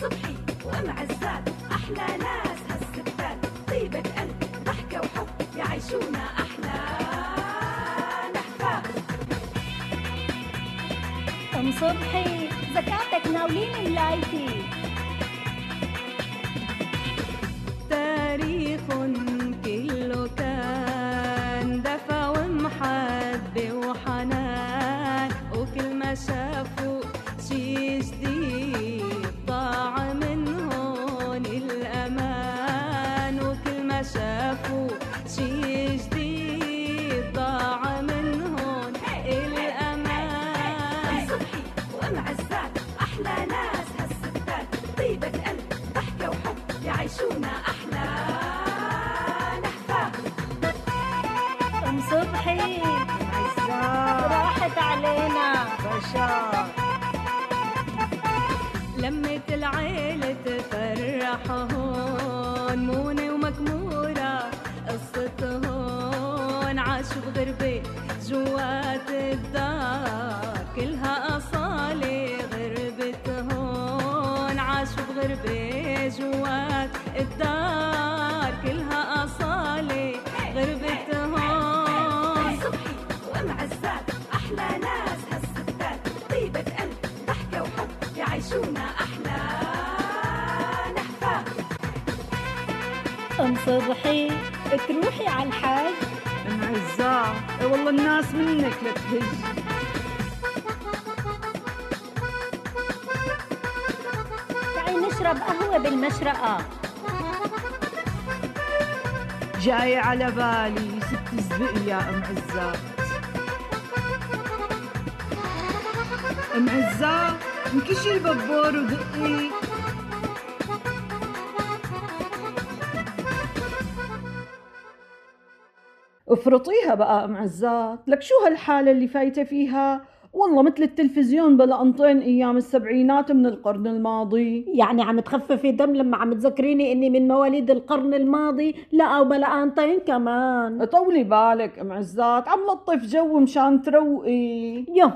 صبحي وام عزات أحلى ناس هالستات. طيبة قلب ضحكة وحب يعيشونا أحلى نحفات. ام صبحي زكاتك ناولين ملايتي تاريخ كله كان لمة العيلة تفرح هون مونة ومكمورة قصة هون عاشوا بغربة جوات الدار كلها أصالة غربة هون عاشوا بغربة جوات الدار. ام صبحي تروحي على الحاج. إيه والله الناس منك لتهج تعي نشرب قهوة بالمشرقة. جاي على بالي ست زبق يا أم عزات أم عزات انكشي الببور ودقي. افرطيها بقى ام عزات لك شو هالحالة اللي فايتة فيها؟ والله مثل التلفزيون بلا أنطين أيام السبعينات من القرن الماضي. يعني عم تخففي دم لما عم تذكريني إني من مواليد القرن الماضي؟ لا وبلا أنطين كمان. طولي بالك ام عزات عم لطف جو مشان تروقي. يو.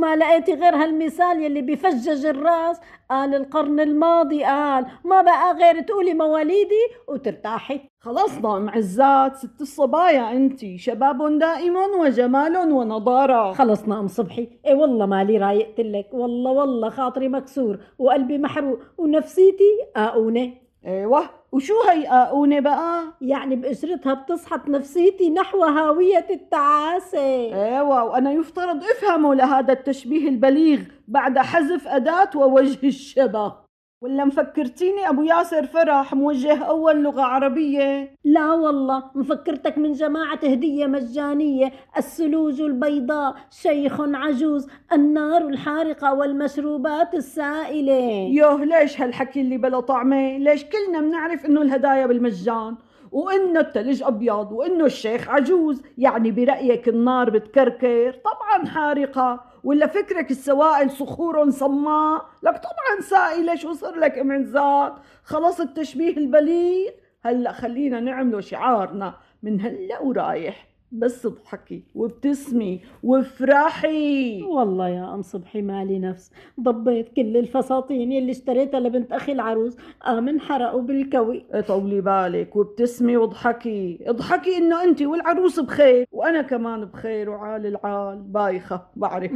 ما لقيتي غير هالمثال يلي بفجج الراس. قال القرن الماضي قال ما بقى غير تقولي مواليدي وترتاحي. خلصنا ام عزات ست الصبايا انتي شباب دائم وجمال ونضارة. خلصنا ام صبحي. اي والله مالي رايقت لك. والله والله خاطري مكسور وقلبي محروق ونفسيتي قاقونه إيوه. وشو هي قاقونة بقى؟ يعني بقشرتها بتصحت نفسيتي نحو هاوية التعاسة. أيوه وأنا يفترض افهموا لهذا التشبيه البليغ بعد حذف أداة ووجه الشبه. ولا مفكرتيني أبو ياسر فرح موجه أول لغة عربية؟ لا والله مفكرتك من جماعة هدية مجانية السلوج البيضاء شيخ عجوز النار الحارقة والمشروبات السائلة. يوه ليش هالحكي اللي بلا طعمة؟ ليش كلنا بنعرف إنه الهدايا بالمجان؟ وإنه التلج أبيض وإنه الشيخ عجوز يعني برأيك النار بتكركر طبعا حارقة. ولا فكرك السوائل صخور صماء؟ لك طبعا سائلة شو صار لك ام عزات خلص التشبيه البليغ. هلأ خلينا نعمله شعارنا من هلأ ورايح. بس اضحكي وابتسمي وافرحي. والله يا أم صبحي مالي نفس. ضبيت كل الفساتين اللي اشتريتها لبنت أخي العروس. قام انحرقوا بالكوي. طولي بالك وابتسمي واضحكي. اضحكي إنه انت والعروس بخير وأنا كمان بخير وعال العال. بايخة بعرف.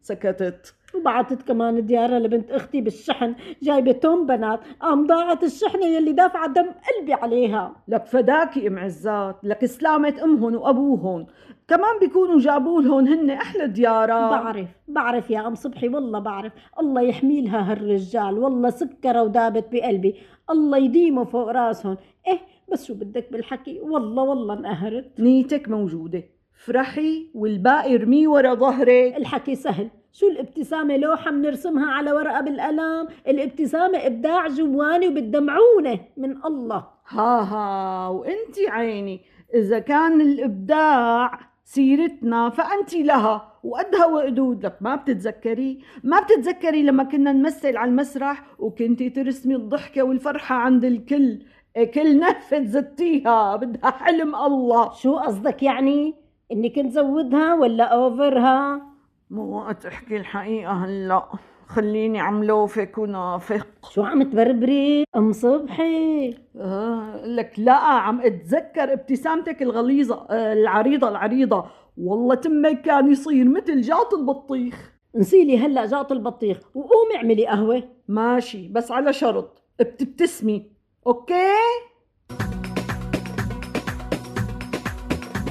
سكتت. وبعتت كمان ديارة لبنت أختي بالشحن جايبة توم بنات قام ضاعت الشحنة يلي دافعة دم قلبي عليها. لك فداكي ام عزات لك سلامة أمهن وأبوهن. كمان بيكونوا جابوا لهم هن أحلى ديارة. بعرف بعرف يا أم صبحي والله بعرف. الله يحمي لها هالرجال والله سكرة ودابت بقلبي. الله يديمه فوق راسهم إيه بس شو بدك بالحكي؟ والله والله انقهرت. نيتك موجودة. فرحي والباقي ارميه ورا ظهرك الحكي سهل. شو الابتسامة؟ لوحة بنرسمها على ورقة بالقلم. الابتسامة إبداع جواني وبتدمعونه. من الله. ها ها وانتي عيني. إذا كان الإبداع سيرتنا فأنت لها. وقدها وقدود لك ما بتتذكري؟ ما بتتذكري لما كنا نمثل على المسرح وكنتي ترسمي الضحكة والفرحة عند الكل. إيه كل نفة زدتيها بدها حلم الله. شو قصدك يعني؟ إني كنت زودها ولا أوفرها؟ مو وقت أحكي الحقيقة هلأ. خليني عملوفك ونافق. شو عم تبربري؟ أم صبحي. آه لك لا عم أتذكر ابتسامتك الغليظة آه العريضة العريضة. والله تمك كان يصير مثل جاط البطيخ. نسيلي هلأ جاط البطيخ. وقومي اعملي قهوة. ماشي بس على شرط. بتبتسمي. أوكي؟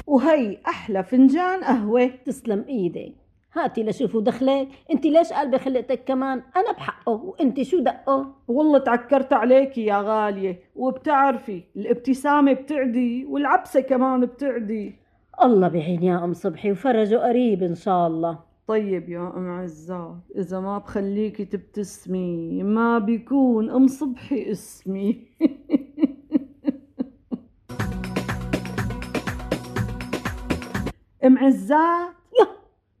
وهي أحلى فنجان قهوة تسلم إيدك هاتي لشوفوا دخلك. أنت ليش قلبي خلقتك كمان؟ أنا بحقه. وأنت شو دقه؟ والله تعكرت عليكي يا غالية. وبتعرفي الابتسامة بتعدي والعبسة كمان بتعدي. الله بعين يا أم صبحي وفرجه قريب إن شاء الله. طيب يا أم عزات إذا ما بخليكي تبتسمي ما بيكون أم صبحي اسمي. ام عزات يا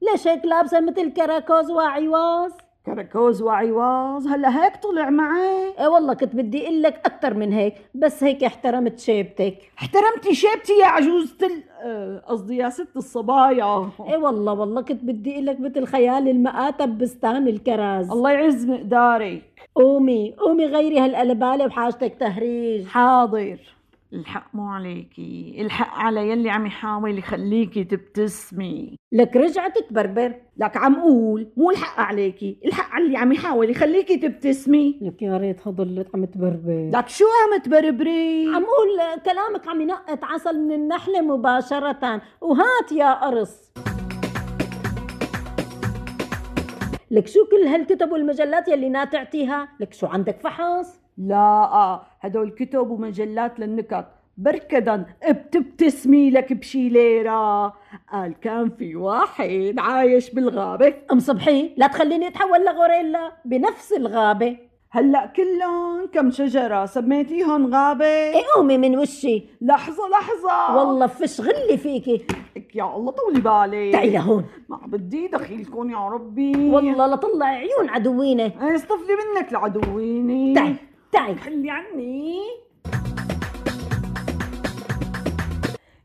ليش هيك لابسة مثل كراكوز وعيواظ كركوز وعيواظ هلأ هيك طلع معي. إيه والله كنت بدي أقول لك أكثر من هيك بس هيك احترمت شيبتك. احترمتي شيبتي يا عجوزة ال قصدي يا ست الصبايا. إيه والله والله كنت بدي أقول لك مثل خيال المآتة ببستان الكرز. الله يعز مقدارك قومي قومي غيري هالقلبالة وحاجتك تهريج. حاضر. الحق مو عليكي. الحق على يلي عم يحاول يخليكي تبتسمي. لك رجعت تبربر. لك عم قول مو الحق عليكي. الحق على اللي عم يحاول يخليكي تبتسمي. لك يا ريت ضلت عم تبربر. لك شو عم تبربري؟ عم قول كلامك عم ينقط عسل من النحلة مباشرة. وهات يا قرص. لك شو كل هالكتب والمجلات يلي ناتعتيها لك شو عندك فحص؟ لا هدول كتب ومجلات للنكت. بركدا بتبتسمي لك بشي ليرة. قال كان في واحد عايش بالغابة. أم صبحي لا تخليني أتحول لغوريلا بنفس الغابة. هلأ كلهم كم شجرة سميتيهم غابة؟ إيه قومي من وشي. لحظة لحظة. والله فش غلي فيكي. لك يا الله طولي بالي. تعي لهون. ما بدي دخيلكم يا ربي. والله لطلع عيون عدوينا إيه، اصطفلي منك العدويني تعي. تعي خلي عني.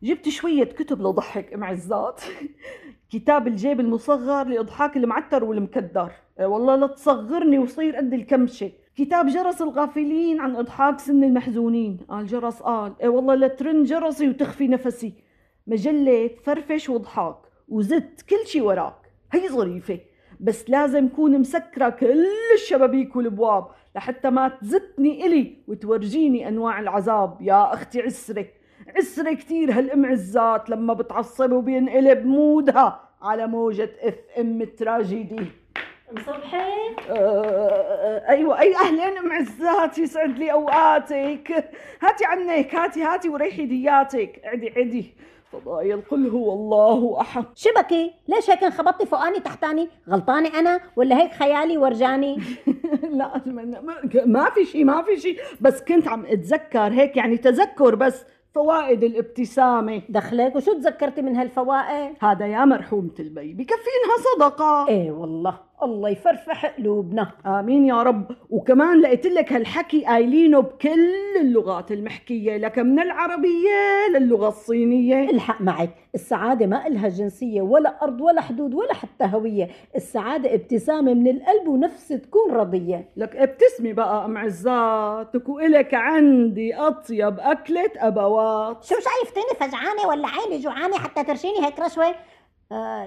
جبت شوية كتب لضحك ام عزات كتاب الجيب المصغر لإضحاك المعتر والمكدر. إيه والله لا تصغرني وصير قد الكمشة. كتاب جرس الغافلين عن إضحاك سن المحزونين. قال جرس قال إيه والله لا ترن جرسي وتخفي نفسي. مجلة فرفش وضحاك وزت كل شي وراك. هي ظريفة. بس لازم كون مسكرة كل الشبابيك والابواب لحتى ما تزتني إلي وتورجيني أنواع العذاب. يا أختي عسرة عسرة كتير هالأم عزات لما بتعصب وبينقلب mood ها على موجة FM تراجيدي. ام صبحي آه، أيوه أي أهلين ام عزات يسعد لي أوقاتك. هاتي عنك هاتي هاتي وريحي دياتك. عدي عدي. فضايل قل هو الله أحد. شبكي ليش هيك انخبطتي فوقاني تحتاني. غلطانة أنا ولا هيك خيالي ورجاني؟ لا ما في شيء ما في شيء بس كنت عم أتذكر هيك يعني تذكر بس فوائد الابتسامة. دخلك وشو تذكرتي من هالفوائد؟ هذا يا مرحومة البي بكفينها صدقة. إيه والله. الله يفرفح قلوبنا. آمين يا رب. وكمان لقيت لك هالحكي قايلينه بكل اللغات المحكية لك من العربية للغة الصينية. الحق معك. السعادة ما إلها جنسية ولا أرض ولا حدود ولا حتى هوية. السعادة ابتسامة من القلب ونفس تكون رضية. لك ابتسمي بقى أم عزاتك وإلك عندي أطيب أكلة أبوات. شو شايفتيني فجعانة ولا عيني جوعانة حتى ترشيني هيك رشوة؟ آه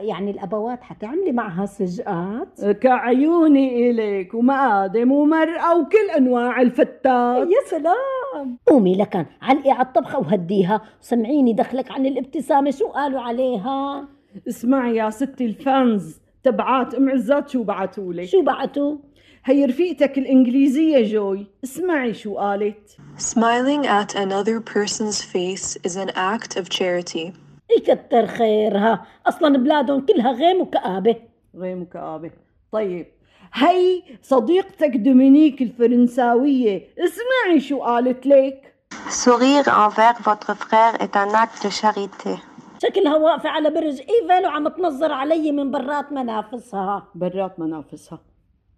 يعني الأبوات حتعملي معها سجقات. كعيوني إلك ومقادم ومرقة وكل أنواع الفتات. يا سلام! قومي لكن علقي على الطبخة وهديها. وسمعيني دخلك عن الابتسامة شو قالوا عليها؟ اسمعي يا ستي ال fans تبعات ام عزات شو بعتولي شو بعتوا؟ هي رفيقتك الإنجليزية جوي اسمعي شو قالت. Smiling at another person's face is an act of charity. يكتر خيرها. أصلا بلادهم كلها غيم وكآبة غيم وكآبة طيب هي صديقتك دومينيك الفرنساوية اسمعي شو قالت لك. Sourire envers votre frère est un acte de charité. شكلها واقفة على برج إيفل وعم تنظر علي من برات منافسها. برات منافسها.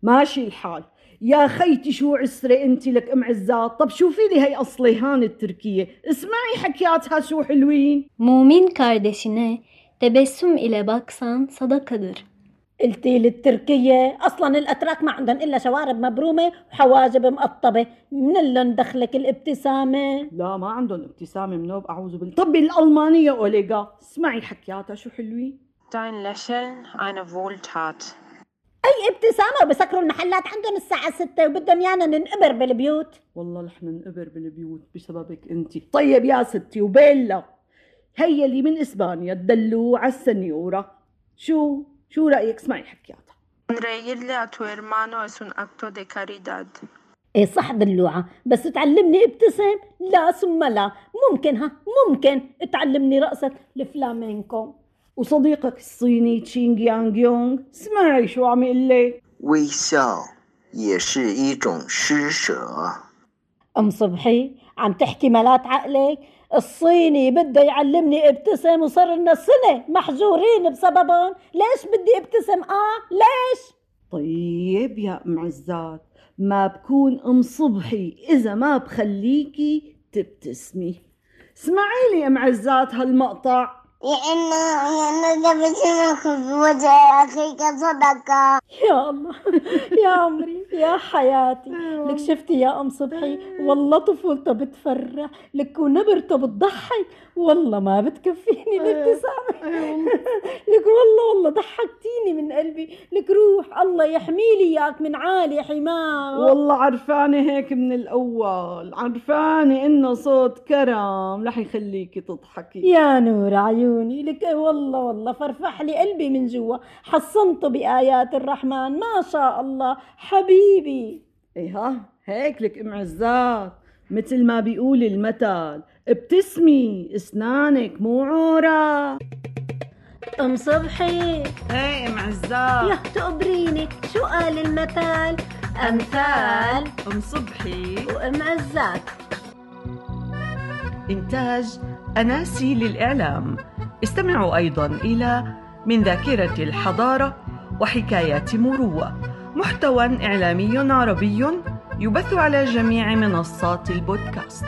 ماشي الحال. يا خيتي شو عسرة انت لك ام عزات طب شوفي لي هي اصليهان التركية. اسمعي حكياتها شو حلوين. Mumin kardeşine tebessüm ile baksan sadakadır. قلتي لي التركية أصلا الأتراك ما عندهم إلا شوارب مبرومة وحواجب مقطبة. من اللي دخلك الابتسامة؟ لا ما عندهم ابتسامة منوب أعوذ بالله. طب الألمانية أوليغا. اسمعي حكياتها شو حلوين. Dein Lächeln eine Wohltat. أي ابتسامة وبسكروا المحلات عندهم الساعة ستة وبدهم يانا ننقبر بالبيوت. والله نحن نقبر بالبيوت بسببك انت. طيب يا ستي وبيلا هي اللي من إسبانيا الدلوعة السنيورة. شو؟ شو رأيك؟ اسمعي حكياتها. Sonreírle a tu hermano es un acto de caridad. إيه صح دلوعة بس تعلمني ابتسم. لا ثم لا ممكن ها ممكن. تعلمني رقصة الفلامينكو. وصديقك الصيني تشينغ يانغ يونغ اسمعي شو عم يقول لك 微笑也是一种施舍。 أم صبحي عم تحكي ملات عقلك الصيني بده يعلمني ابتسم وصار لنا سنة محجورين بسببهم ليش بدي ابتسم آه ليش طيب يا ام عزات ما بكون ام صبحي اذا ما بخليكي تبتسمي اسمعي لي ام عزات هالمقطع لأنه لأنه تبسمك في وجه أخيك صدقة. يا الله يا عمري يا حياتي. لك شفتي يا أم صبحي؟ والله طفولته بتفرح لك ونبرته بتضحك والله ما بتكفيني الابتسامة. لك والله والله ضحكتيني من قلبي. لك روح الله يحمي لي إياك من عالي حماه والله عرفانة هيك من الأول. عرفانة إنه صوت كرم رح يخليكي تضحكي. يا نور عيوني. لك والله والله فرفح لي قلبي من جوا. حصنته بآيات الرحمن. ما شاء الله. حبيبي. إيه ها هيك لك ام عزات مثل ما بيقول المثل. ابتسمي اسنانك مو عورة أم صبحي. إيه أم عزات يا تقبريني شو قال المثل أمثال. أم صبحي. وأم عزات إنتاج أناسي للإعلام. استمعوا أيضا إلى من ذاكرة الحضارة وحكايات مروة. محتوى إعلامي عربي يبث على جميع منصات البودكاست.